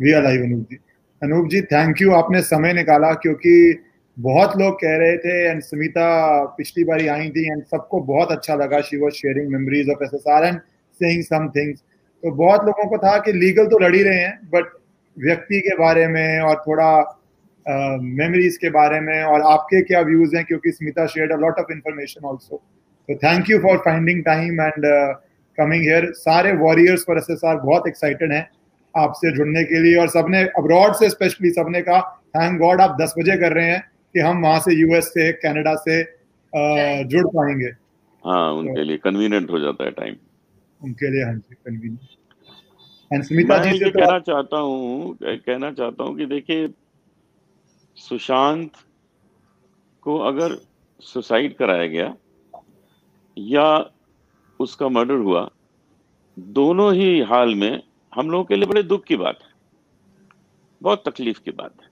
We are live Anoop ji Anoop ji thank you आपने समय निकाला क्योंकि बहुत लोग कह रहे थे एंड सुमिता पिछली बारी आई थी एंड सबको बहुत अच्छा लगा. She was sharing memories of SSR and saying some things तो बहुत लोगों को था कि लीगल तो लड़ ही रहे हैं बट व्यक्ति के बारे में और थोड़ा मेमोरीज uh, के बारे में और आपके क्या व्यूज़ हैं? क्योंकि Smita shared a lot of information also तो thank you for finding time and coming here सारे वॉरियर्स फॉर एसएसआर बहुत एक्साइटेड हैं आपसे जुड़ने के लिए और सबने अब्रॉड से स्पेशली सबने कहा थैंक गॉड आप दस बजे कर रहे हैं कि हम वहाँ से यूएस से कनाडा से uh, जुड़ पाएँगे. हाँ उनके तो, लिए कन्वीनियंट हो जाता है टाइम उनके लिए हाँ जी कन्वीनियंट मैं ये तो कहना चाहता हूँ कहना चाहता हूँ कि देखिए सुशांत को अगर सुसाइड कराया गया या उसका मर्डर हुआ। दोनों ही हाल में हम लोगों के लिए बड़े दुख की बात है। बहुत तकलीफ़ की बात है।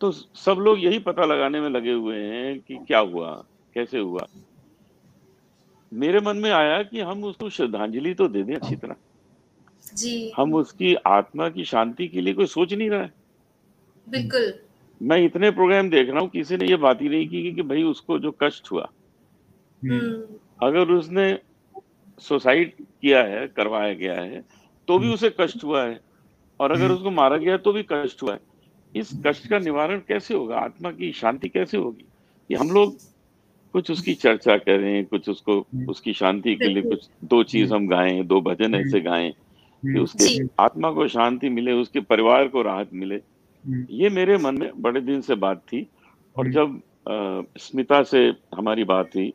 तो सब लोग यही पता लगाने में लगे हुए हैं कि क्या हुआ कैसे हुआ। मेरे मन में आया कि हम उसको श्रद्धांजलि तो दे दें अच्छी तरह। जी। हम उसकी आत्मा की शांति के लिए कोई सोच नहीं रहा है। बिल्कुल। मैं इतने प्रोग्राम देख रहा हूँ किसी ने ये बात ही नहीं की कि कि भाई उसको जो कष्ट हुआ। हम्म। अगर उसने सुसाइड किया है करवाया गया है तो भी उसे कष्ट हुआ है। और अगर उसको मारा गया तो भी कष्ट हुआ है। इस कष्ट का निवारण कैसे होगा? आत्मा की शांति कैसे होगी? ये हम लोग कुछ उसकी चर्चा करें कुछ उसको उसकी शांति के लिए कुछ दो चीज़ हम गाएँ दो भजन ऐसे गाएँ कि उसके आत्मा को शांति मिले उसके परिवार को राहत मिले। ये मेरे मन में बड़े दिन से बात थी। और जब स्मिता से हमारी बात हुई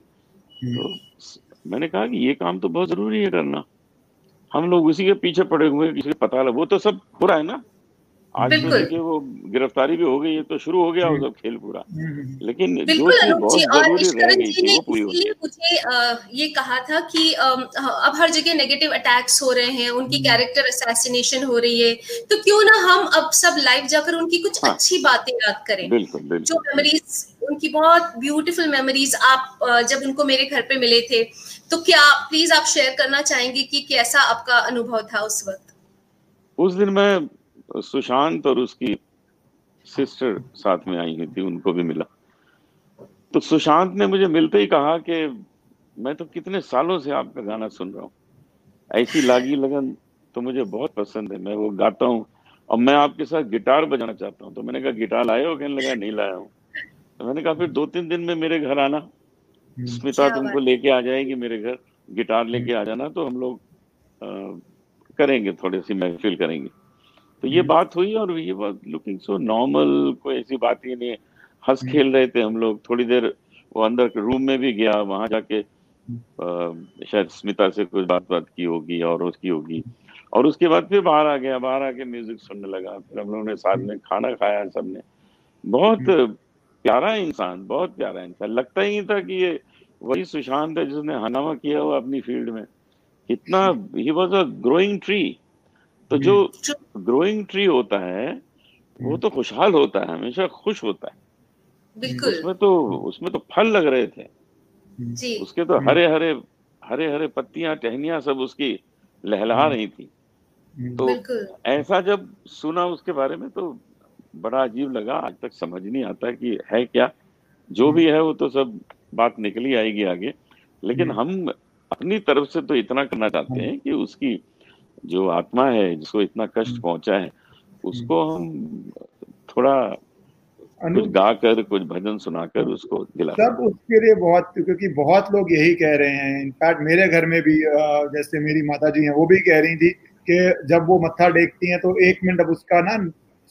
तो मैंने कहा कि ये काम तो बहुत ज़रूरी है करना। हम लोग उसी के पीछे पड़े हुए किसी पता लगा वो तो सब हो रहा है ना? आज तो देखिए वो गिरफ्तारी भी हो गई है तो शुरू हो गया वो सब खेल पूरा। लेकिन जो चीज़ बहुत ज़रूरी रह गई थी वो पूरी हो गई। मुझे ये कहा था कि अब हर जगह नेगेटिव अटैक्स हो रहे हैं उनकी कैरेक्टर असैसिनेशन हो रही है तो क्यों ना हम अब सब लाइव जाकर उनकी कुछ हाँ, अच्छी बातें याद करें बिल्कुल बिल्कुल। जो मेमोरीज उनकी बहुत ब्यूटीफुल मेमोरीज आप जब उनको मेरे घर पे मिले थे तो क्या प्लीज़ आप शेयर करना चाहेंगे कि कैसा आपका अनुभव था उस वक्त? उस दिन मैं सुशांत और उसकी सिस्टर साथ में आई हुई थी, उनको भी मिला। तो सुशांत ने मुझे मिलते ही कहा कि मैं तो कितने सालों से आपका गाना सुन रहा हूँ। ऐसी लागी लगन तो मुझे बहुत पसंद है, मैं वो गाता हूँ। और मैं आपके साथ गिटार बजाना चाहता हूँ तो मैंने कहा, गिटार लाए हो? कहने लगा, नहीं लाया हूँ। तो मैंने कहा फिर दो तीन दिन में मेरे घर आना। हम्म। स्मिता तुमको लेके आ जाएगी मेरे घर गिटार लेके आ जाना तो हम लोग करेंगे थोड़ी सी महफिल करेंगे। तो ये हम्म। बात हुई और ये बात लुकिंग सो नॉर्मल कोई ऐसी बात ही नहीं हंस हम्म। खेल रहे थे हम लोग थोड़ी देर वो अंदर के रूम में भी गया वहाँ जाके हम्म। शायद स्मिता से कुछ बात बात की होगी और उसकी होगी। और उसके बाद फिर बाहर आ गया बाहर आके म्यूज़िक सुनने लगा। फिर हम लोगों ने साथ में खाना खाया सबने। बहुत प्यारा इंसान बहुत प्यारा इंसान। लगता ही नहीं था कि ये वही सुशांत है जिसने हंगामा किया हुआ अपनी फ़ील्ड में। इतना ही वॉज़ अ ग्रोइंग ट्री तो जो ग्रोइंग ट्री होता है वो तो खुशहाल होता है हमेशा खुश होता है। बिल्कुल। उसमें तो उसमें तो फल लग रहे थे। जी। उसके तो हरे हरे हरे हरे पत्तियाँ टहनियाँ सब उसकी लहलहा रही थी। तो ऐसा जब सुना उसके बारे में तो बड़ा अजीब लगा आज तक समझ नहीं आता कि है क्या। जो भी है वो तो सब बात निकली आएगी आगे। लेकिन हम अपनी तरफ़ से तो इतना करना चाहते हैं कि उसकी जो आत्मा है जिसको इतना कष्ट हम्म। पहुँचा है उसको हम थोड़ा कुछ गाकर कुछ भजन सुनाकर उसको दिला सब उसके लिए बहुत क्योंकि बहुत लोग यही कह रहे हैं। इनफैक्ट मेरे घर में भी जैसे मेरी माता जी हैं वो भी कह रही थी कि जब वो मत्था टेकती हैं तो एक मिनट अब उसका ना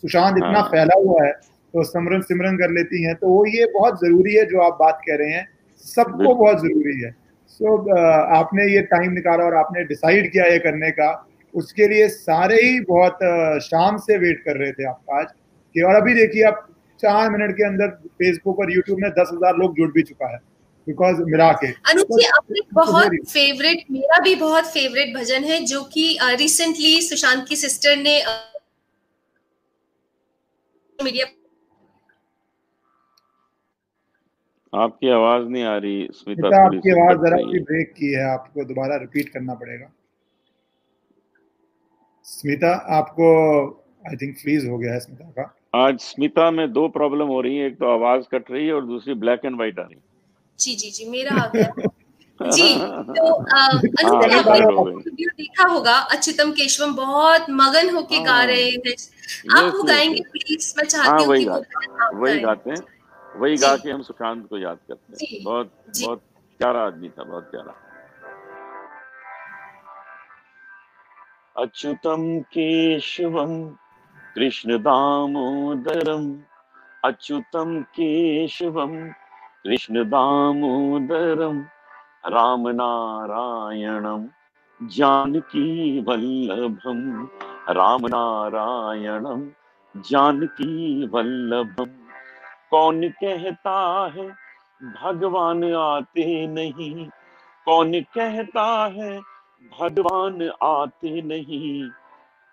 सुशांत इतना हाँ। फैला हुआ है तो सिमरन सिमरन कर लेती हैं तो वो ये बहुत ज़रूरी है जो आप बात कह रहे हैं सबको बहुत ज़रूरी है। सो so, आपने ये टाइम निकाला और आपने डिसाइड किया ये करने का उसके लिए सारे ही बहुत शाम से वेट कर रहे थे आप आज कि और अभी देखिए आप चार मिनट के अंदर फेसबुक और यूट्यूब में दस हज़ार लोग जुड़ भी चुका है बिकॉज़ मिला के। अनुज जी अपने बहुत फेवरेट मेरा भी बहुत फेवरेट भजन है जो कि रिसेंटली सुशांत की सिस्टर ने मीडिया आपकी आवाज़ नहीं आ रही स्मिता आपकी आवाज़ जरा सी ब्रेक की है आपको दोबारा रिपीट करना पड़ेगा। स्मिता आपको आई थिंक फ्रीज हो गया है स्मिता का। आज स्मिता में दो प्रॉब्लम हो रही है एक तो आवाज़ कट रही है और दूसरी ब्लैक एंड व्हाइट आ रही है। जी जी जी मेरा आ गया। जी तो अनुभव आपने देखा होगा अच्युतम केशवम बहुत मगन होके गा हाँ। रहे हैं। आप वो गाएँगे प्लीज़ मैं चाहती हाँ, हूँ कि वो वही गाते हैं वही गा के हम सुशांत को याद करते हैं। बहुत बहुत प्यारा आदमी था बहुत प्यारा। अच्युतम केशवम कृष्ण दामोदरम अच्युतम केशवम कृष्ण दामोदरम राम नारायणम, जानकी वल्लभम। राम नारायणम, जानकी वल्लभम। कौन कहता है, भगवान आते नहीं? कौन कहता है, भगवान आते नहीं?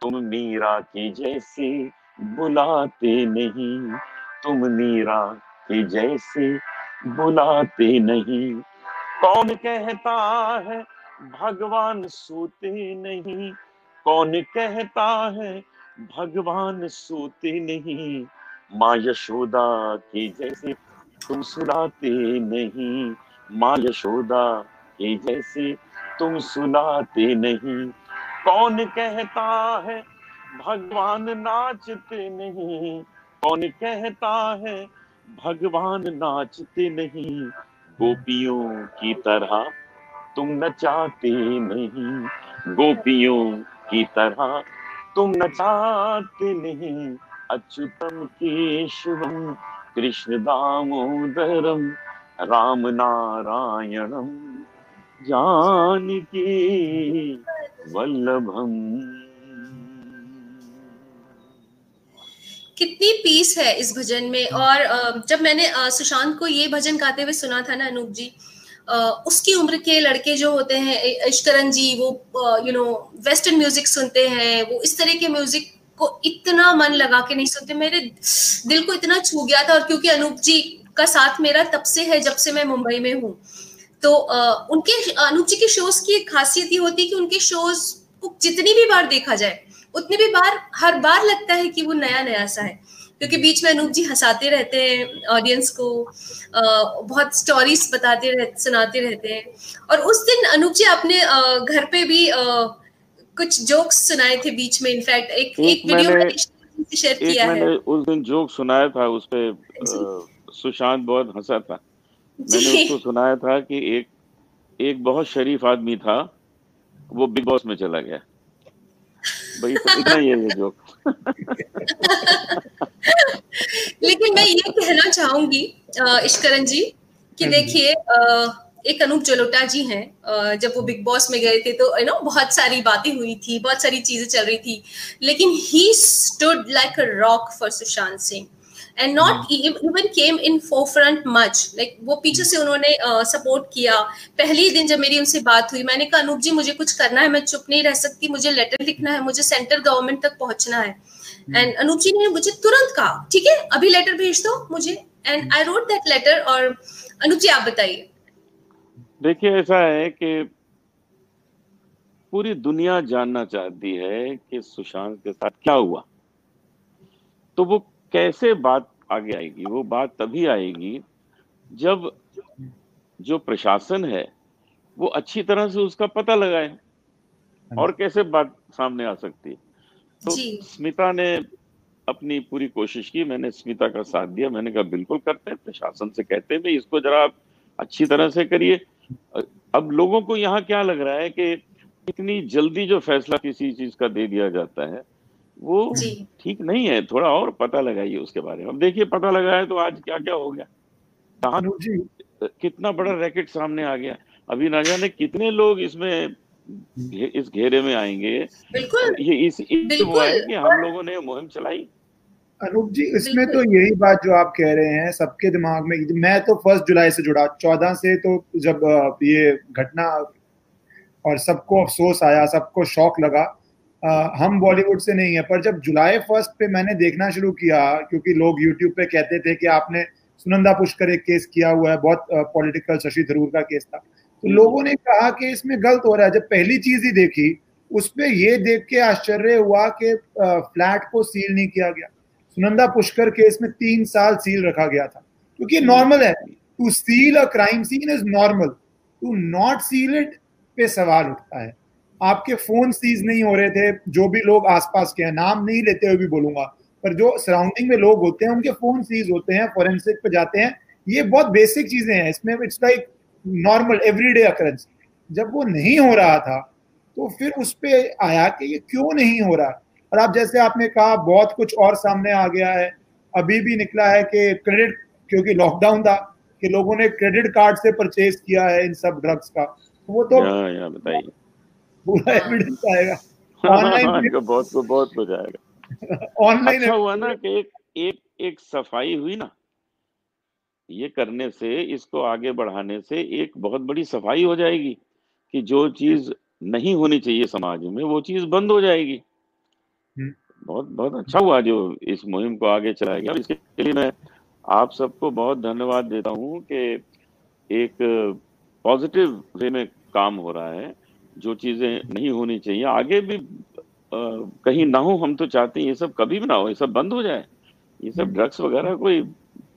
तुम मीरा के जैसे बुलाते नहीं। तुम मीरा के जैसे बुलाते नहीं। कौन कहता है भगवान सोते नहीं? कौन कहता है भगवान सोते नहीं? माँ यशोदा के जैसे तुम सुनाते नहीं। माँ यशोदा के जैसे तुम सुनाते नहीं। कौन कहता है भगवान नाचते नहीं? कौन कहता है भगवान नाचते नहीं? गोपियों की तरह तुम नचाते नहीं। गोपियों की तरह तुम नचाते नहीं। अच्युतम केशवम, कृष्ण दामोदरम, राम नारायणम, जानकी वल्लभम। कितनी पीस है इस भजन में। और जब मैंने सुशांत को ये भजन गाते हुए सुना था ना अनूप जी उसकी उम्र के लड़के जो होते हैं इश्करन जी वो यू नो वेस्टर्न म्यूज़िक सुनते हैं वो इस तरह के म्यूज़िक को इतना मन लगा के नहीं सुनते। मेरे दिल को इतना छू गया था और क्योंकि अनूप जी का साथ मेरा तब से है जब से मैं मुंबई में हूँ। तो उनके अनूप जी के शोज़ की एक खासियत ये होती है कि उनके शोज़ को जितनी भी बार देखा जाए उतनी भी बार हर बार लगता है कि वो नया नया सा है। क्योंकि बीच में अनूप जी हंसाते रहते हैं ऑडियंस को आ, बहुत स्टोरीज बताते रहते सुनाते रहते हैं। और उस दिन अनूप जी आपने घर पे भी आ, कुछ जोक्स सुनाए थे बीच में। इनफैक्ट एक एक, एक वीडियो शेयर किया है। उस दिन जोक सुनाया था उस पे सुशांत बहुत हंसा था। मैंने उसको सुनाया था कि एक एक बहुत शरीफ आदमी था वो बिग बॉस में चला गया। भाई तो इतना ही है जोक लेकिन मैं ये कहना चाहूँगी इश्करण जी कि हम्म। देखिए एक अनूप जलोटा जी हैं जब वो बिग बॉस में गए थे तो यू नो बहुत सारी बातें हुई थी बहुत सारी चीज़ें चल रही थी लेकिन he stood like a rock for Sushant Singh and not even came in forefront much like वो पीछे से उन्होंने सपोर्ट uh, किया। पहले दिन जब मेरी उनसे बात हुई मैंने कहा अनूप जी मुझे कुछ करना है मैं चुप नहीं रह सकती मुझे लेटर लिखना है मुझे सेंट्रल गवर्नमेंट तक पहुँचना है. And hmm. अनूप जी ने मुझे तुरंत कहा ठीक है अभी लेटर भेज दो मुझे. And I wrote that letter और अनूप जी आप बताइए। देखिए ऐसा है कि पूरी दुनिया जानना चाहती है कि सुशांत के साथ क्या हुआ। तो वो कैसे बात आगे आएगी? वो बात तभी आएगी जब जो प्रशासन है वो अच्छी तरह से उसका पता लगाए हाँ और कैसे बात सामने आ सकती है। तो स्मिता ने अपनी पूरी कोशिश की मैंने स्मिता का साथ दिया मैंने कहा बिल्कुल करते हैं प्रशासन से कहते हैं भाई इसको जरा आप अच्छी तरह से करिए। अब लोगों को यहाँ क्या लग रहा है कि इतनी जल्दी जो फैसला किसी चीज़ का दे दिया जाता है वो ठीक नहीं है थोड़ा और पता लगाइए उसके बारे में। अब देखिए पता लगाए तो आज क्या क्या हो गया। कहा कितना बड़ा रैकेट सामने आ गया। अभी ना जाने कितने लोग इसमें इस घेरे में आएँगे। ये इस हुआ है कि हम लोगों ने मुहिम चलाई। अनूप जी इसमें तो यही बात जो आप कह रहे हैं सबके दिमाग में मैं तो फ़र्स्ट जुलाई से जुड़ा चौदह से तो जब ये घटना और सबको अफसोस आया सबको शौक लगा हम बॉलीवुड से नहीं है पर जब जुलाई फ़र्स्ट पे मैंने देखना शुरू किया क्योंकि लोग यूट्यूब पे कहते थे कि आपने सुनंदा पुष्कर एक केस किया हुआ है बहुत पॉलिटिकल शशि थरूर का केस था। तो लोगों ने कहा कि इसमें गलत हो रहा है। जब पहली चीज़ ही देखी उस पर ये देख के आश्चर्य हुआ कि फ्लैट को सील नहीं किया गया। सुनंदा पुष्कर केस में तीन साल सील रखा गया था। क्योंकि नॉर्मल है। To seal a crime scene is normal to not seal it पे सवाल उठता है। आपके फ़ोन सीज नहीं हो रहे थे, जो भी लोग आसपास के हैं, नाम नहीं लेते हुए भी बोलूँगा, पर जो सराउंडिंग में लोग होते हैं, उनके फ़ोन सीज होते हैं फॉरेंसिक पे जाते हैं, ये बहुत बेसिक चीज़ें हैं, इसमें it's like normal everyday occurrence जब वो नहीं हो रहा था तो फिर उस पर आया कि ये क्यों नहीं हो रहा? और आप जैसे आपने कहा, बहुत कुछ और सामने आ गया है, अभी भी निकला है कि क्रेडिट क्योंकि लॉकडाउन था, कि लोगों ने क्रेडिट कार्ड से परचेज किया है इन सब ड्रग्स का। वो तो बताइए। पूरा एविडेंस आएगा। ऑनलाइन बहुत बहुत हो जाएगा। ऑनलाइन अच्छा हुआ ना कि एक एक एक सफ़ाई हुई ना ये करने से इसको आगे बढ़ाने से एक बहुत बड़ी सफ़ाई हो जाएगी कि जो चीज़ नहीं होनी चाहिए समाज में वो चीज़ बंद हो जाएगी। हम्म। बहुत बहुत अच्छा हुआ जो इस मुहिम को आगे चलाया गया। इसके लिए मैं आप सबको बहुत धन्यवाद देता हूँ कि एक पॉजिटिव वे में काम हो रहा है। जो चीज़ें नहीं होनी चाहिए। आगे भी आ, कहीं ना हो हम तो चाहते हैं ये सब कभी भी ना हो ये सब बंद हो जाए। ये सब ड्रग्स हम्म। वगैरह कोई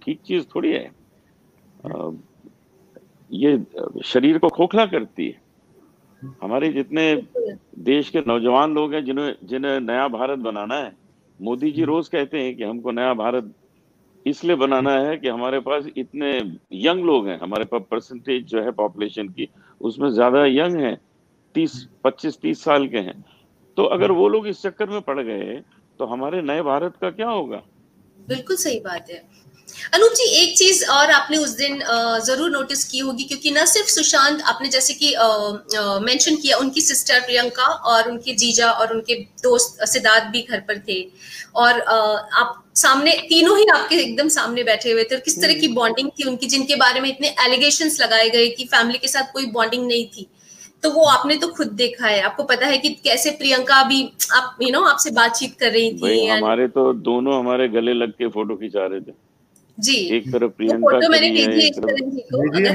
ठीक चीज़ थोड़ी है। आ, ये शरीर को खोखला करती है। हमारे जितने देश के नौजवान लोग हैं जिन्हें जिन्हें नया भारत बनाना है मोदी जी रोज कहते हैं कि हमको नया भारत इसलिए बनाना है कि हमारे पास इतने यंग लोग हैं हमारे पास परसेंटेज जो है पॉपुलेशन की उसमें ज़्यादा यंग है। तीस पच्चीस तीस साल के हैं। तो अगर वो लोग इस चक्कर में पड़ गए तो हमारे नए भारत का क्या होगा? बिल्कुल सही बात है। अनूप जी एक चीज़ और आपने उस दिन ज़रूर नोटिस की होगी क्योंकि न सिर्फ़ सुशांत आपने जैसे कि मेंशन किया उनकी सिस्टर प्रियंका और उनके जीजा और उनके दोस्त सिद्धार्थ भी घर पर थे। और आप सामने तीनों ही आपके एकदम सामने बैठे हुए थे। और किस तरह की बॉन्डिंग हम्म। थी उनकी जिनके बारे में इतने एलिगेशन लगाए गए कि फैमिली के साथ कोई बॉन्डिंग नहीं थी। तो वो आपने तो खुद देखा है। आपको पता है कि कैसे प्रियंका भी आप यू नो आपसे बातचीत कर रही थी हमारे तो दोनों हमारे गले लग के फ़ोटो खिंचा रहे थे। जी। एक तरफ़ प्रियंका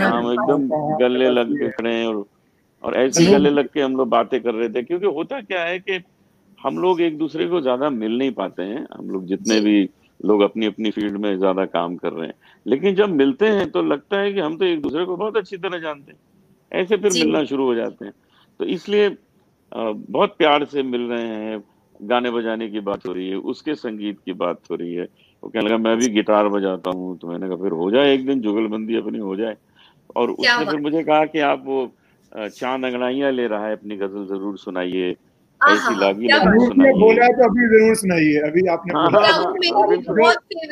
हम एकदम गले लग के खड़े हैं और और ऐसे गले लग के हम लोग बातें कर रहे थे क्योंकि होता क्या है कि हम लोग एक दूसरे को ज़्यादा मिल नहीं पाते हैं। हम लोग जितने भी लोग अपनी अपनी फ़ील्ड में ज़्यादा काम कर रहे हैं। लेकिन जब मिलते हैं तो लगता है कि हम तो एक दूसरे को बहुत अच्छी तरह जानते हैं। ऐसे फिर मिलना शुरू हो जाते हैं। तो इसलिए बहुत प्यार से मिल रहे हैं गाने बजाने की बात हो रही है उसके संगीत की बात हो रही है। वो कहने लगा मैं भी गिटार बजाता हूँ। तो मैंने कहा फिर हो जाए एक दिन जुगलबंदी अपनी हो जाए। और उसने फिर मुझे कहा कि आप वो चाँद अंगड़ाइयाँ ले रहा है अपनी गज़ल ज़रूर सुनाइए। ऐसी लागी सुनाइए बोला तो अभी ज़रूर सुनाइए अभी आपने बोला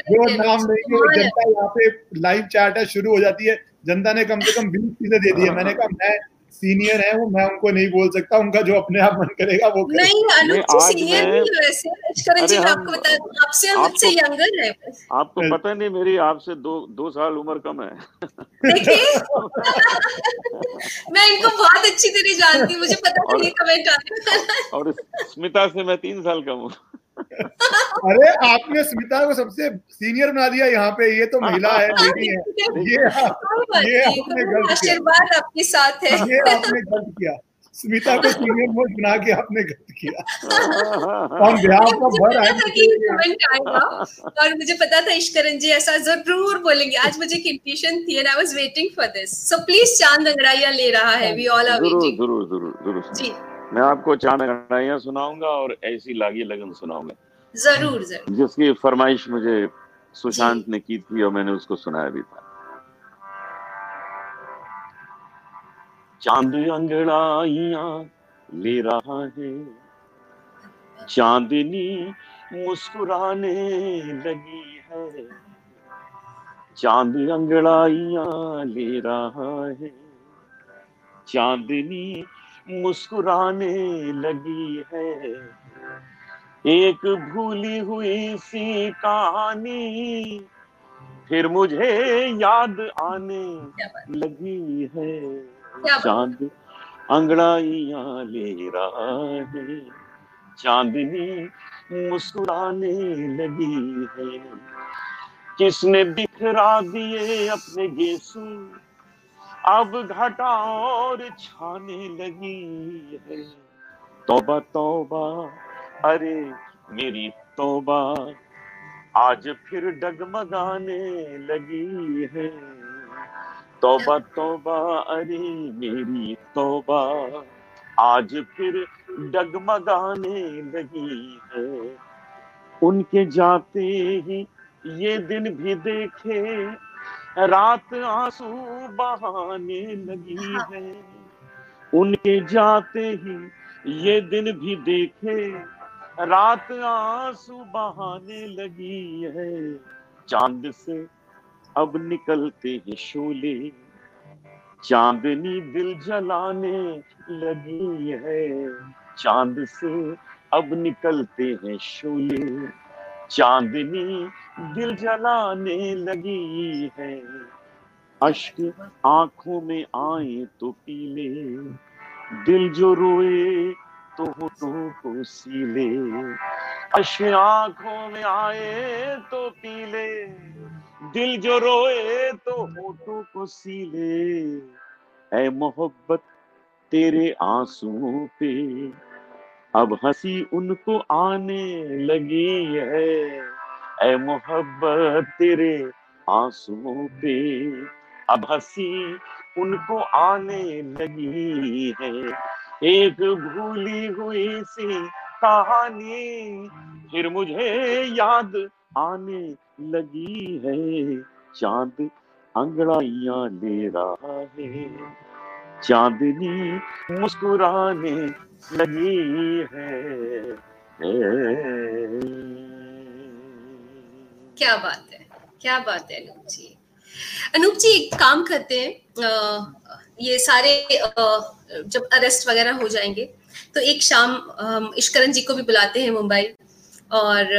जो नाम नहीं है जनता यहाँ पे लाइव चैट है शुरू हो जाती है। जनता ने कम से कम बीस चीज़ें दे दी है। मैंने कहा मैं सीनियर है वो मैं उनको नहीं बोल सकता उनका जो अपने आप मन करेगा वो करे। नहीं अनूप जी सीनियर नहीं वैसे। करण जी आपको बता आपसे मुझसे यंगर है। आपको पता नहीं मेरी आपसे दो दो साल उम्र कम है। देखिए। मैं इनको बहुत अच्छी तरह जानती हूँ मुझे पता नहीं कमेंट आता और स्मिता से मैं तीन साल कम हूँ। अरे आपने स्मिता को सबसे सीनियर बना दिया यहाँ पे ये तो महिला है बेटी है। ये ये आपने गलत आशीर्वाद आपके साथ है। ये आपने गलत किया। स्मिता को सीनियर मोस्ट बना के आपने गलत किया। और बिहार का भर आएगा और मुझे पता था ईश्वरन जी ऐसा ज़रूर बोलेंगे। आज मुझे एक इंट्यूशन थी and I was waiting for this so please चाँद अंगड़ाइया ले रहा है वी ऑल आर वेटिंग ज़रूर ज़रूर ज़रूर जी। मैं आपको चाँद अंगड़ाइया सुनाऊँगा और ऐसी लागी लगन सुनाऊँगा। ज़रूर ज़रूर। जिसकी फरमाइश मुझे सुशांत ने की थी और मैंने उसको सुनाया भी था। चाँद अंगड़ाइया ले रहा है। चांदनी मुस्कुराने लगी है। चाँद अंगड़ाइया ले रहा है। चांदनी मुस्कुराने लगी है। एक भूली हुई सी कहानी फिर मुझे याद आने लगी है। चाँद अंगड़ाइया ले रहा है। चांदनी मुस्कुराने लगी है। किसने बिखरा दिए अपने गेसू अब घटा और छाने लगी है। तौबा तौबा, अरे मेरी तौबा, आज फिर डगमगाने लगी है। तौबा तौबा, अरे मेरी तोबा, आज फिर डगमगाने लगी है। उनके जाते ही ये दिन भी देखे रात आँसू बहाने लगी है। उनके जाते ही ये दिन भी देखे। रात आँसू बहाने लगी है। चाँद से अब निकलते हैं शोले। चांदनी दिल जलाने लगी है। चाँद से अब निकलते हैं शोले। चांदनी दिल जलाने लगी है। अश्क आँखों में आए तो पीले। दिल जो रोए तो होठों को सीले। अश्क आँखों में आए तो पीले। दिल जो रोए तो होठों को सीले। ऐ मोहब्बत तेरे आंसुओं पे। अब हँसी उनको आने लगी है। ऐ मोहब्बत तेरे आंसुओं पे। अब हँसी उनको आने लगी है। एक भूली हुई सी कहानी फिर मुझे याद आने लगी है। चाँद अंगड़ाइया ले रहा है। चांदनी मुस्कुराने लगी है। क्या बात है? क्या बात है अनूप जी? अनूप जी एक काम करते हैं। आ, ये सारे आ, जब अरेस्ट वगैरह हो जाएँगे तो एक शाम हम इश्करन जी को भी बुलाते हैं मुंबई और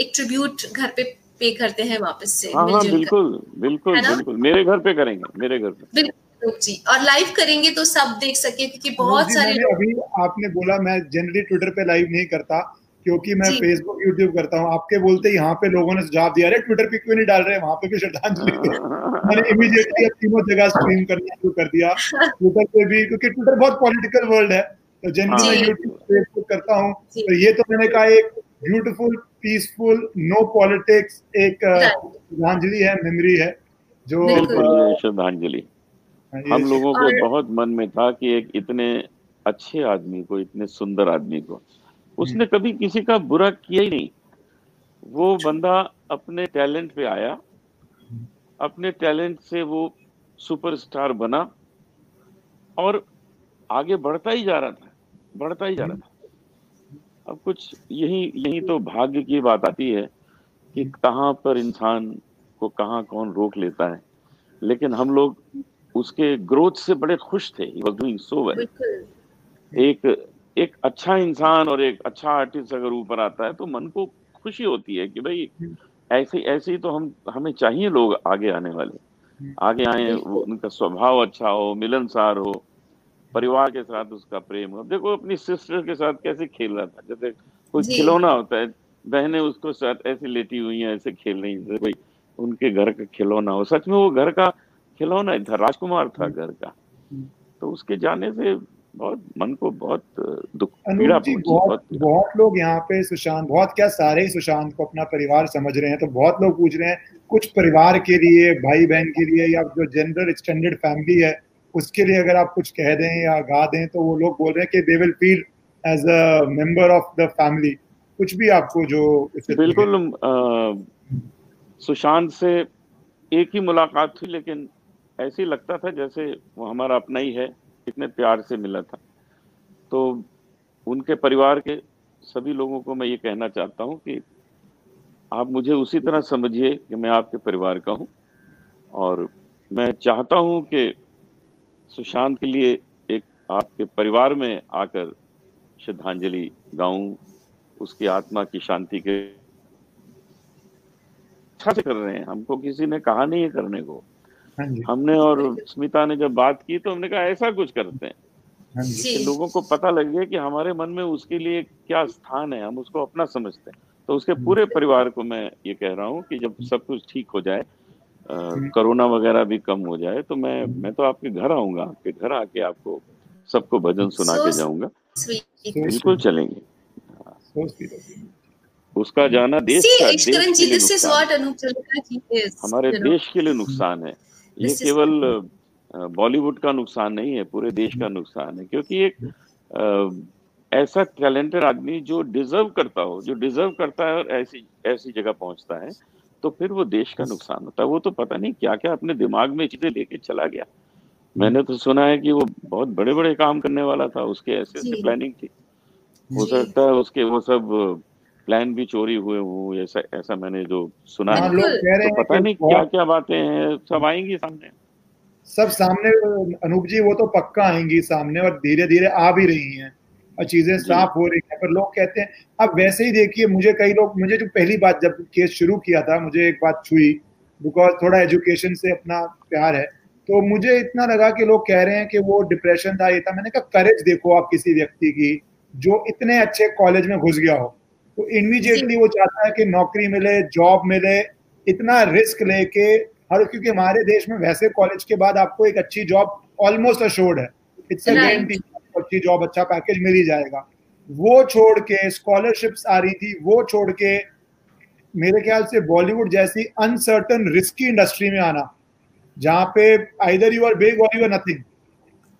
एक ट्रिब्यूट घर पे पे करते हैं वापस से हाँ हाँ बिल्कुल बिल्कुल बिल्कुल। मेरे घर पे करेंगे मेरे घर पे। जी। और लाइव करेंगे तो सब देख सके क्योंकि बहुत सारे अभी आपने बोला मैं जनरली ट्विटर पे लाइव नहीं करता। क्योंकि मैं फेसबुक यूट्यूब करता हूँ। आपके बोलते ही यहाँ पे लोगों ने सुझाव दिया अरे ट्विटर पे क्यों नहीं डाल रहे वहाँ पे भी श्रद्धांजलि मैंने इमीडिएटली तीनों जगह स्ट्रीम करना शुरू कर दिया। ट्विटर पे भी क्योंकि ट्विटर बहुत पॉलिटिकल वर्ल्ड है। तो जनरली मैं यूट्यूब फेसबुक करता हूँ। तो ये तो मैंने कहा एक ब्यूटिफुल पीसफुल नो पॉलिटिक्स एक श्रद्धांजलि है मेमोरी है जो श्रद्धांजलि। हम लोगों को बहुत मन में था कि एक इतने अच्छे आदमी को इतने सुंदर आदमी को उसने कभी किसी का बुरा किया ही नहीं। वो बंदा अपने टैलेंट पे आया अपने टैलेंट से वो सुपरस्टार बना और आगे बढ़ता ही जा रहा था बढ़ता ही जा रहा था। अब कुछ यही यही तो भाग्य की बात आती है कि कहाँ पर इंसान को कहाँ कौन रोक लेता है। लेकिन हम लोग उसके ग्रोथ से बड़े खुश थे। He was doing so well. एक एक अच्छा इंसान और एक अच्छा आर्टिस्ट अगर ऊपर आता है तो मन को खुशी होती है कि भाई ऐसे ऐसे ही तो हम हमें चाहिए लोग आगे आने वाले। आगे आए उनका स्वभाव अच्छा हो मिलनसार हो परिवार के साथ उसका प्रेम हो। देखो अपनी सिस्टर के साथ कैसे खेल रहा था? जैसे कोई खिलौना होता है बहनें उसको साथ ऐसे लेटी हुई हैं ऐसे खेल रही जैसे भाई उनके घर का खिलौना हो। सच में वो घर का खिलौना था राजकुमार था घर का। तो उसके जाने से बहुत मन को बहुत दुख पीड़ा जी बहुत, बहुत बहुत लोग यहाँ पे सुशांत बहुत क्या सारे ही सुशांत को अपना परिवार समझ रहे हैं तो बहुत लोग पूछ रहे हैं कुछ परिवार के लिए भाई बहन के लिए या जो जनरल एक्सटेंडेड फैमिली है उसके लिए अगर आप कुछ कह दें या गा दें तो वो लोग बोल रहे हैं कि they will feel as a member of the family कुछ भी आपको जो बिल्कुल सुशांत से एक ही मुलाकात हुई लेकिन ऐसे लगता था जैसे वो हमारा अपना ही है। कितने प्यार से मिला था। तो उनके परिवार के सभी लोगों को मैं ये कहना चाहता हूँ कि आप मुझे उसी तरह समझिए कि मैं आपके परिवार का हूँ और मैं चाहता हूँ कि सुशांत के लिए एक आपके परिवार में आकर श्रद्धांजलि गाऊं, उसकी आत्मा की शांति के अच्छा से कर रहे हैं। हमको किसी ने कहा नहीं है करने को। हमने और स्मिता ने जब बात की तो हमने कहा ऐसा कुछ करते हैं? हाँ कि लोगों को पता लगे कि हमारे मन में उसके लिए क्या स्थान है हम उसको अपना समझते हैं। तो उसके हाँ पूरे परिवार को मैं ये कह रहा हूँ कि जब सब कुछ ठीक हो जाए कोरोना वगैरह भी कम हो जाए तो मैं मैं तो आपके घर आऊँगा आपके घर आके आपको सबको भजन सुना के जाऊँगा। बिल्कुल चलेंगे। उसका जाना देश का देश के लिए नुकसान हमारे देश के लिए नुकसान है। ये केवल बॉलीवुड का नुकसान नहीं है पूरे देश का नुकसान है क्योंकि एक ऐसा टैलेंटेड आदमी जो डिजर्व करता हो जो डिजर्व करता है और ऐसी ऐसी जगह पहुँचता है तो फिर वो देश का नुकसान होता है। वो तो पता नहीं क्या क्या अपने दिमाग में चीज़ें लेके चला गया। मैंने तो सुना है कि वो बहुत बड़े बड़े काम करने वाला था उसके ऐसे ऐसे प्लानिंग थी। हो सकता है उसके वो सब प्लान भी चोरी हुए हो ऐसा ऐसा मैंने जो सुना है। तो पता नहीं क्या क्या बातें हैं सब आएँगी सामने। सब सामने अनूप जी वो तो पक्का आएँगी सामने और धीरे धीरे आ भी रही हैं और चीज़ें साफ़ हो रही हैं। पर लोग कहते हैं अब वैसे ही देखिए मुझे कई लोग मुझे जो पहली बात जब केस शुरू किया था मुझे एक बात छुई बिकॉज़ थोड़ा एजुकेशन से अपना प्यार है तो मुझे इतना लगा कि लोग कह रहे हैं कि वो डिप्रेशन था ये था। मैंने कहा करेज देखो आप किसी व्यक्ति की जो इतने अच्छे कॉलेज में घुस गया हो। तो इमीजिएटली वो चाहता है कि नौकरी मिले जॉब मिले इतना रिस्क लेके हर क्योंकि हमारे देश में वैसे कॉलेज के बाद आपको एक अच्छी जॉब ऑलमोस्ट अशोर्ड है। इट्स अ गारंटी अच्छी जॉब अच्छा पैकेज मिल ही जाएगा। वो छोड़ के स्कॉलरशिप्स आ रही थी वो छोड़ के मेरे ख्याल से बॉलीवुड जैसी अनसर्टन रिस्की इंडस्ट्री में आना जहाँ पे आइदर यू आर बिग और यू आर नथिंग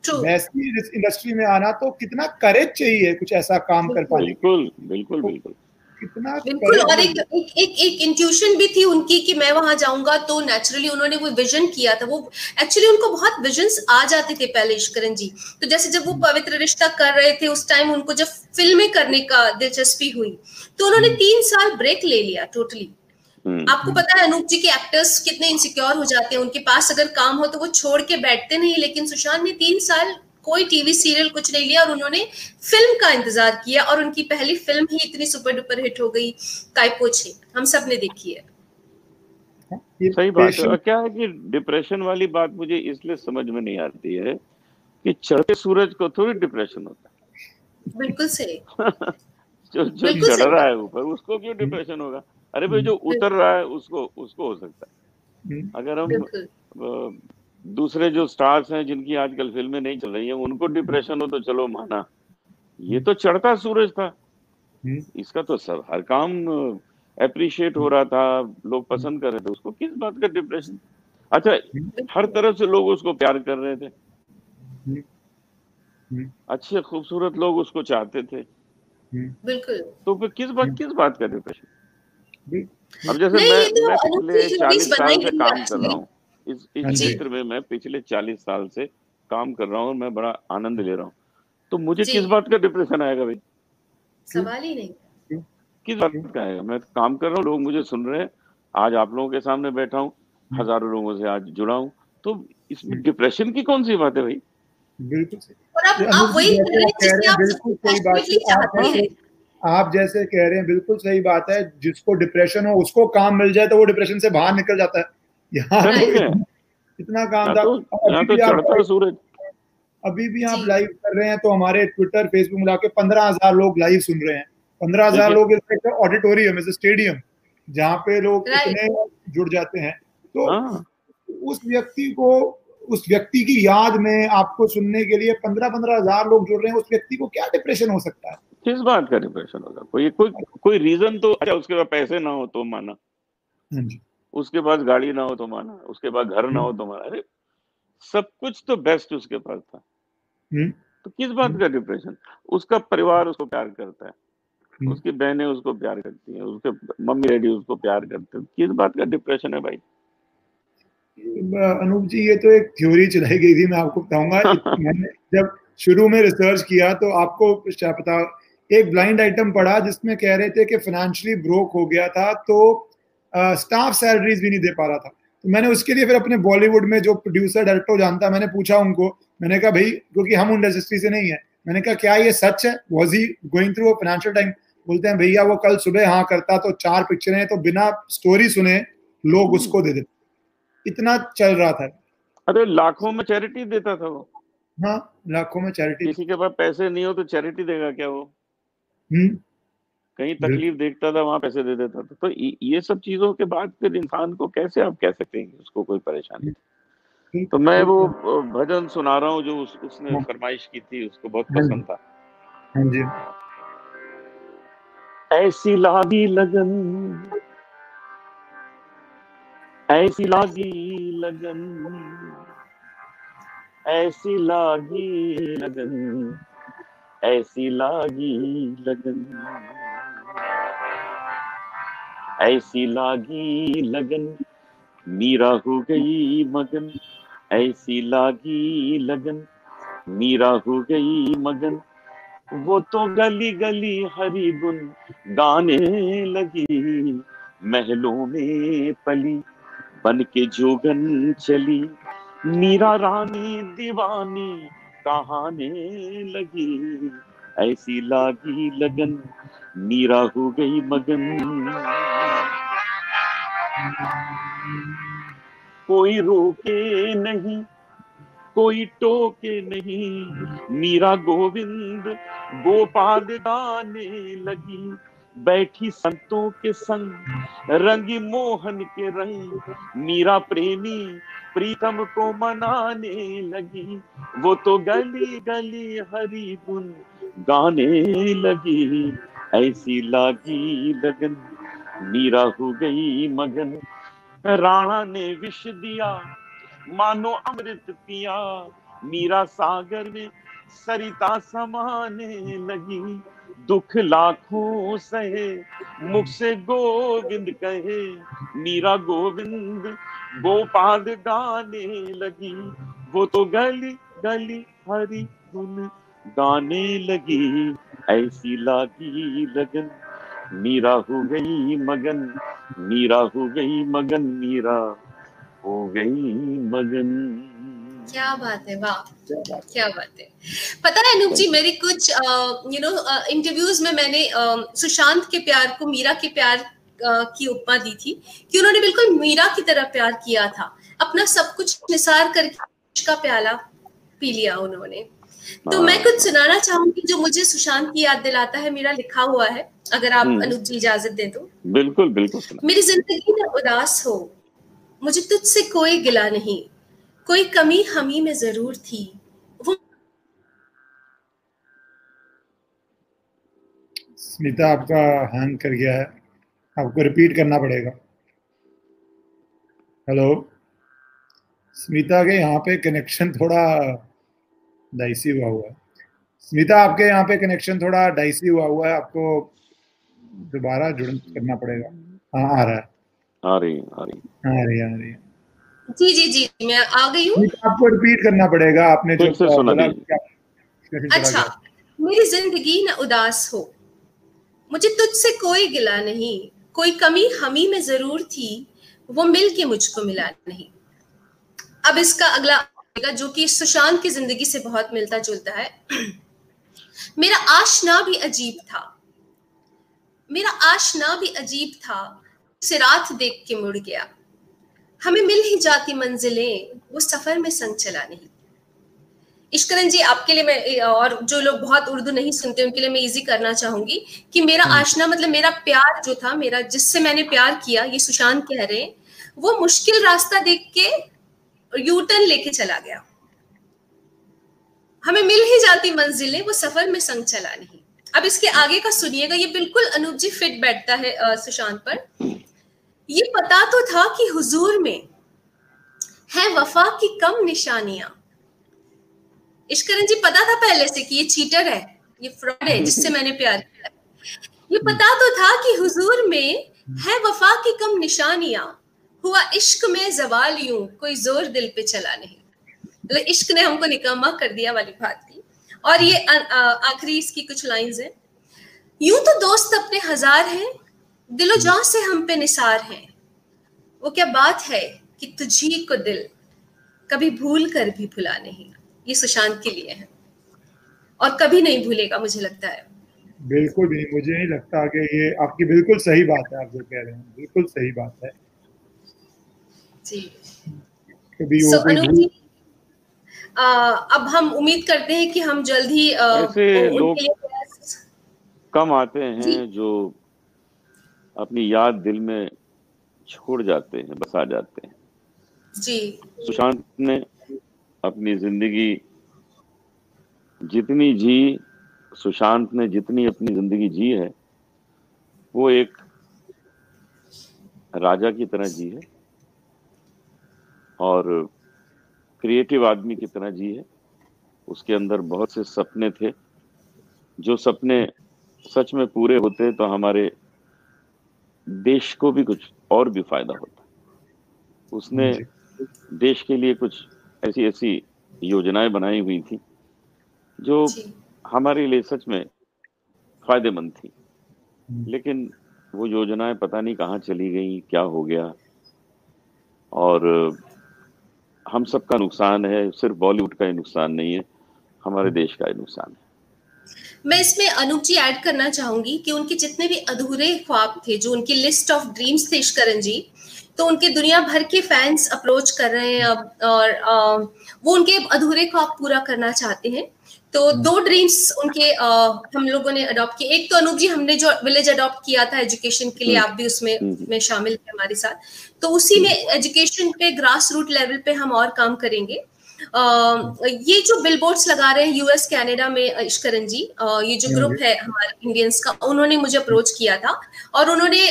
वैसी इंडस्ट्री में आना तो कितना करेज चाहिए कुछ ऐसा काम कर पाए बिल्कुल बिल्कुल बिल्कुल। कितना बिल्कुल और एक एक एक, एक इंट्यूशन भी थी उनकी कि मैं वहाँ जाऊँगा तो नेचुरली उन्होंने वो विजन किया था। वो एक्चुअली उनको बहुत विजन्स आ जाते थे पहले ईश्वरन जी। तो जैसे जब वो पवित्र रिश्ता कर रहे थे उस टाइम उनको जब फ़िल्में करने का दिलचस्पी हुई तो उन्होंने हम्म। तीन साल ब्रेक ले लिया टोटली हम्म। आपको पता है अनूप जी के एक्टर्स कितने इनसिक्योर हो जाते हैं उनके पास अगर काम हो तो वो छोड़ के बैठते नहीं लेकिन सुशांत ने तीन साल कोई टीवी सीरियल कुछ नहीं लिया और उन्होंने फ़िल्म का इंतज़ार किया और उनकी पहली फ़िल्म ही इतनी सुपर डुपर हिट हो गई कायपोछे हम सबने देखी है। सही बात है। क्या है कि डिप्रेशन वाली बात मुझे इसलिए समझ में नहीं आती है कि चढ़ते सूरज को थोड़ी डिप्रेशन होता है। बिल्कुल सही। जो जो चढ़ रहा है ऊपर उसको क्यों डिप्रेशन होगा? अरे भाई जो उतर रहा है उसको उसको हो सकता है। हम्म। अगर हम दूसरे जो स्टार्स हैं जिनकी आजकल फ़िल्में नहीं चल रही हैं उनको डिप्रेशन हो तो चलो माना। ये तो चढ़ता सूरज था। हम्म। इसका तो सब हर काम अप्रिशिएट हो रहा था लोग पसंद कर रहे थे उसको। किस बात का डिप्रेशन अच्छा। हर तरफ़ से लोग उसको प्यार कर रहे थे। हम्म। अच्छे खूबसूरत लोग उसको चाहते थे। बिल्कुल। तो फिर किस बात किस बात का डिप्रेशन अब जैसे मैं तो मैं पिछले चालीस साल से काम कर रहा हूँ। इस इस हाँ क्षेत्र में मैं पिछले चालीस साल से काम कर रहा हूँ और मैं बड़ा आनंद ले रहा हूँ। तो मुझे किस बात का डिप्रेशन आएगा भाई? सवाल ही नहीं। किस बात का आएगा? मैं काम कर रहा हूँ लोग मुझे सुन रहे हैं। आज आप लोगों के सामने बैठा हूँ। हज़ारों लोगों से आज जुड़ा हूँ। तो इसमें डिप्रेशन हम्म। की कौन सी बात है भाई? बिल्कुल और आप जैसे कह रहे हैं बिल्कुल सही बात है जिसको डिप्रेशन हो उसको काम मिल जाए तो वो डिप्रेशन से बाहर निकल जाता है। यहाँ तो इतना काम था। तो अभी भी आप लाइव कर रहे हैं तो हमारे ट्विटर फेसबुक मिला के पंद्रह हज़ार लोग लाइव सुन रहे हैं। पंद्रह हज़ार लोग ऑडिटोरियम इज़ स्टेडियम जहाँ पे लोग इतने जुड़ जाते हैं। तो हाँ। उस व्यक्ति को उस व्यक्ति की याद में आपको सुनने के लिए पंद्रह पंद्रह हज़ार लोग जुड़ रहे हैं उस व्यक्ति को क्या डिप्रेशन हो सकता है? किस बात का डिप्रेशन होगा? कोई कोई कोई रीजन तो अच्छा उसके पास पैसे ना हो तो माना। हाँ उसके पास गाड़ी ना हो तो माना। उसके पास घर ना हो तो माना। अरे सब कुछ तो बेस्ट उसके पास था। हम्म। तो किस बात का डिप्रेशन उसका परिवार उसको प्यार करता है। हम्म। उसकी बहनें उसको प्यार करती हैं। उसके मम्मी डैडी उसको प्यार करते हैं। किस बात का डिप्रेशन है भाई? अनूप जी ये तो एक थ्योरी चलाई गई थी मैं आपको बताऊँगा। मैंने जब शुरू में रिसर्च किया तो आपको पता एक ब्लाइंड आइटम पढ़ा जिसमें कह रहे थे कि फाइनेंशियली ब्रोक हो गया था तो स्टाफ सैलरीज भी नहीं दे पा रहा था। तो मैंने उसके लिए फिर अपने बॉलीवुड में जो प्रोड्यूसर डायरेक्टर जानता मैंने पूछा उनको। मैंने कहा भाई क्योंकि हम इंडस्ट्री से नहीं है। मैंने कहा क्या ये सच है? Was he going through financial time बोलते हैं भैया वो कल सुबह हाँ करता तो चार पिक्चरें तो बिना स्टोरी सुने लोग। उसको दे देते इतना चल रहा था। अरे लाखों में चैरिटी देता था वो। हाँ लाखों में चैरिटी किसी के पास पैसे नहीं हो तो चैरिटी देगा क्या वो? कहीं तकलीफ़ देखता था वहाँ पैसे दे देता था। तो ये सब चीज़ों के बाद फिर इंसान को कैसे आप कह सकते हैं उसको कोई परेशानी? तो मैं वो भजन सुना रहा हूँ जो उस, उसने। फरमाइश की थी उसको बहुत हाँ पसंद था। हाँ ऐसी लागी लगन ऐसी लागी लगन ऐसी लागी लगन। ऐसी लागी लगन। ऐसी लागी लगन। मीरा हो गई मगन। ऐसी लागी लगन। मीरा हो गई मगन। वो तो गली गली हरी गुन गाने लगी। महलों में पली बन के जोगन चली। मीरा रानी दीवानी कहाने लगी, ऐसी लागी लगन, मीरा हो गई मगन। कोई रोके नहीं, कोई टोके नहीं, मीरा गोविंद गोपाल गाने लगी। बैठी संतों के संग, रंगी मोहन के रंग। मीरा प्रेमी, प्रीतम को मनाने लगी। वो तो गली गली हरी गुन गाने लगी। ऐसी लागी लगन, मीरा हो गई मगन। राणा ने विष दिया, मानो अमृत पिया। मीरा सागर में सरिता समाने लगी। दुख लाखों सहे, मुख से गोविंद कहे, मीरा गोविंद, गोपाल गाने लगी। वो तो गली गली हरी धुन गाने लगी। ऐसी लागी लगन, मीरा हो गई मगन, मीरा हो गई मगन, मीरा हो गई मगन। क्या बात है वाह। क्या बात है। पता है अनूप जी मेरी कुछ यू नो इंटरव्यूज़ में मैंने uh, सुशांत के प्यार को मीरा के प्यार uh, की उपमा दी थी कि उन्होंने बिल्कुल मीरा की तरह प्यार किया था। अपना सब कुछ निसार करके का प्याला पी लिया उन्होंने। तो मैं कुछ सुनाना चाहूँगी जो मुझे सुशांत की याद दिलाता है मेरा लिखा हुआ है अगर आप हम्म। अनुप जी इजाज़त दे तो। बिल्कुल बिल्कुल मेरी ज़िंदगी में उदास हो मुझे तुझसे कोई गिला नहीं। कोई कमी हमी में ज़रूर थी। वो स्मिता आपका हैंग कर गया है। आपको रिपीट करना पड़ेगा। हेलो स्मिता के यहाँ पे कनेक्शन थोड़ा डाइसी हुआ हुआ है। स्मिता आपके यहाँ पे कनेक्शन थोड़ा डाइसी हुआ हुआ है। आपको दोबारा जुड़ करना पड़ेगा। हाँ आ रहा है। आ रही आ रही आ रही आ रही जी जी जी मैं आ गई हूँ। आपको रिपीट करना पड़ेगा आपने जो बोला अच्छा मेरी ज़िंदगी न उदास हो। मुझे तुझसे कोई गिला नहीं कोई कमी हमी में ज़रूर थी वो मिल के मुझको मिला नहीं। अब इसका अगला जो कि सुशांत की ज़िंदगी से बहुत मिलता जुलता है। मेरा आशना भी अजीब था। मेरा आशना भी अजीब था उसे रात देख के मुड़ गया। हमें मिल ही जाती मंजिलें वो सफ़र में संग चला नहीं इश्करन जी आपके लिए मैं और जो लोग बहुत उर्दू नहीं सुनते उनके लिए मैं इजी करना चाहूँगी कि मेरा हम्म। आशना मतलब मेरा प्यार जो था मेरा जिससे मैंने प्यार किया ये सुशांत कह रहे हैं वो मुश्किल रास्ता देख के यू टर्न लेके चला गया। हमें मिल ही जाती मंजिलें वो सफ़र में संग चला नहीं अब इसके आगे का सुनिएगा ये बिल्कुल अनूप जी फिट बैठता है सुशांत पर। ये पता तो था कि हुजूर में है वफा की कम निशानियाँ। इश्करन जी पता था पहले से कि ये चीटर है ये फ्रॉड है जिससे मैंने प्यार किया ये पता तो था कि हुजूर में है वफा की कम निशानियाँ। हुआ इश्क में जवाल यूँ कोई ज़ोर दिल पे चला नहीं। मतलब इश्क ने हमको निकामा कर दिया वाली बात थी और ये आखिरी इसकी कुछ लाइंस हैं। यूँ तो दोस्त अपने हज़ार हैं दिलो जान से हम पे निसार हैं वो क्या बात है कि तुझी को दिल कभी भूल कर भी भुला नहीं? ये सुशांत के लिए है। और कभी नहीं भूलेगा मुझे लगता है। बिल्कुल भी मुझे नहीं लगता कि ये आपकी बिल्कुल सही बात है आप जो कह रहे हैं बिल्कुल सही बात है। जी। कभी so, वो आ, अब हम उम्मीद करते हैं कि हम जल्द ही ऐसे लोग कम आते हैं जो अपनी याद दिल में छोड़ जाते हैं बसा जाते हैं। जी। सुशांत ने अपनी ज़िंदगी जितनी जी सुशांत ने जितनी अपनी ज़िंदगी जी है वो एक राजा की तरह जी है और क्रिएटिव आदमी की तरह जी है। उसके अंदर बहुत से सपने थे। जो सपने सच में पूरे होते तो हमारे देश को भी कुछ और भी फ़ायदा होता उसने देश के लिए कुछ ऐसी ऐसी योजनाएँ बनाई हुई थी जो। हमारे लिए सच में फ़ायदेमंद थी। हम्म। लेकिन वो योजनाएँ पता नहीं कहाँ चली गई क्या हो गया। और हम सबका नुकसान है सिर्फ़ बॉलीवुड का ही नुकसान नहीं है हमारे हम्म। देश का ही नुकसान है। मैं इसमें अनूप जी ऐड करना चाहूँगी कि उनके जितने भी अधूरे ख्वाब थे जो उनकी लिस्ट ऑफ़ ड्रीम्स थे इश्करण जी तो उनके दुनिया भर के फैंस अप्रोच कर रहे हैं अब और आ, वो उनके अधूरे ख्वाब पूरा करना चाहते हैं तो हम्म। दो ड्रीम्स उनके आ, हम लोगों ने अडॉप्ट किए एक तो अनूप जी हमने जो विलेज अडॉप्ट किया था एजुकेशन के लिए हम्म। आप भी उसमें हम्म। में शामिल थे हमारे साथ तो उसी में एजुकेशन पे ग्रास रूट लेवल पे हम और काम करेंगे ये जो बिलबोर्ड्स लगा रहे हैं यूएस कनाडा में इश्करन जी ये जो ग्रुप है हमारे इंडियंस का उन्होंने मुझे अप्रोच किया था और उन्होंने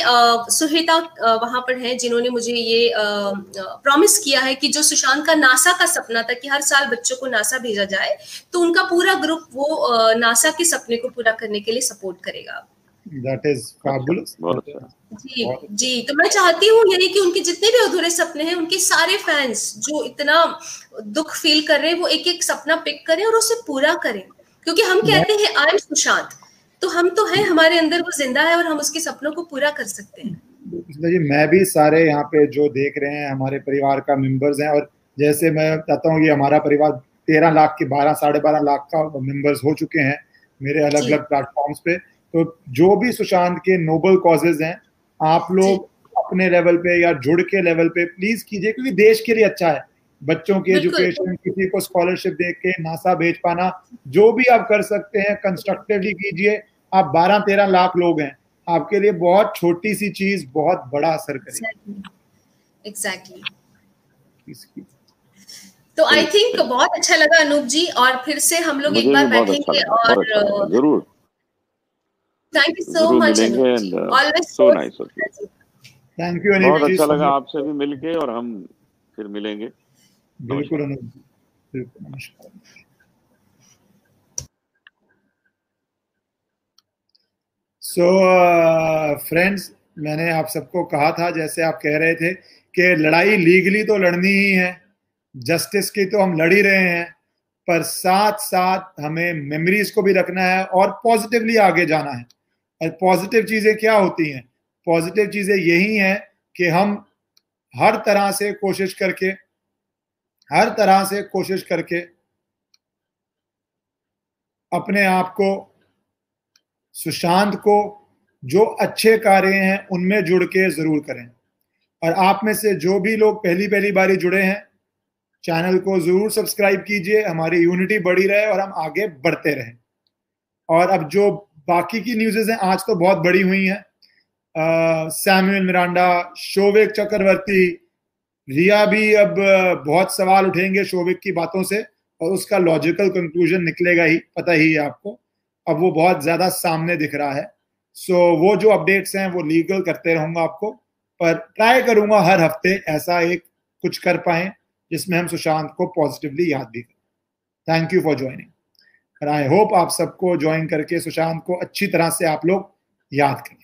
सुहेता वहाँ पर है जिन्होंने मुझे ये प्रॉमिस किया है कि जो सुशांत का नासा का सपना था कि हर साल बच्चों को नासा भेजा जाए तो उनका पूरा ग्रुप वो नासा के सपने को पूरा करने के लिए सपोर्ट करेगा। दैट इज़ फैबुलस जी जी तो मैं चाहती हूँ यही कि उनके जितने भी अधूरे सपने हैं उनके सारे फैंस जो इतना दुख फील कर रहे हैं वो एक एक सपना पिक करें और उसे पूरा करें। क्योंकि हम कहते हैं आई एम सुशांत तो हम तो हैं हमारे अंदर वो ज़िंदा है और हम उसके सपनों को पूरा कर सकते हैं। जी मैं भी सारे यहाँ पे जो देख रहे हैं हमारे परिवार का मेंबर्स हैं और जैसे मैं चाहता हूँ कि हमारा परिवार तेरह लाख के बारह साढ़े बारह लाख का मेंबर्स हो चुके हैं मेरे अलग अलग प्लेटफॉर्म्स पे। तो जो भी सुशांत के नोबल कॉजेज हैं आप लोग अपने लेवल पे या जुड़ के लेवल पे प्लीज़ कीजिए क्योंकि देश के लिए अच्छा है। बच्चों की एजुकेशन किसी को स्कॉलरशिप दे के नासा भेज पाना जो भी आप कर सकते हैं कंस्ट्रक्टिवली कीजिए। आप 12-13 लाख लोग हैं। आपके लिए बहुत छोटी सी चीज़ बहुत बड़ा असर करेगी। एग्जैक्टली तो आई थिंक बहुत अच्छा लगा अनूप जी और फिर से हम लोग एक बार बैठेंगे अच्छा और ज़रूर। Thank you so much always so nice thank you बहुत अच्छा लगा आपसे भी मिलके और हम फिर मिलेंगे। बिल्कुल बिल्कुल नमस्कार. सो फ्रेंड्स मैंने आप सबको कहा था जैसे आप कह रहे थे कि लड़ाई लीगली तो लड़नी ही है जस्टिस की तो हम लड़ ही रहे हैं पर साथ साथ हमें मेमोरीज को भी रखना है और पॉजिटिवली आगे जाना है। और पॉजिटिव चीज़ें क्या होती हैं? पॉजिटिव चीज़ें यही हैं कि हम हर तरह से कोशिश करके, हर तरह से कोशिश करके अपने आप को, सुशांत को, जो अच्छे कार्य हैं, उनमें जुड़ के ज़रूर करें। और आप में से जो भी लोग पहली पहली बारी जुड़े हैं, चैनल को ज़रूर सब्सक्राइब कीजिए, हमारी यूनिटी बढ़ी रहे और हम आगे बढ़ते रहें। और अब जो बाकी की न्यूज़ हैं आज तो बहुत बड़ी हुई हैं। सैमुअल मिरांडा शोविक चक्रवर्ती रिया भी अब बहुत सवाल उठेंगे शोविक की बातों से और उसका लॉजिकल कंक्लूजन निकलेगा ही पता ही है आपको। अब वो बहुत ज़्यादा सामने दिख रहा है। सो so, वो जो अपडेट्स हैं वो लीगल करते रहूँगा आपको पर ट्राई करूँगा हर हफ़्ते ऐसा एक कुछ कर पाए जिसमें हम सुशांत को पॉजिटिवली याद भी करें। Thank you for joining I hope आप सबको ज्वाइन करके सुशांत को अच्छी तरह से आप लोग याद करें।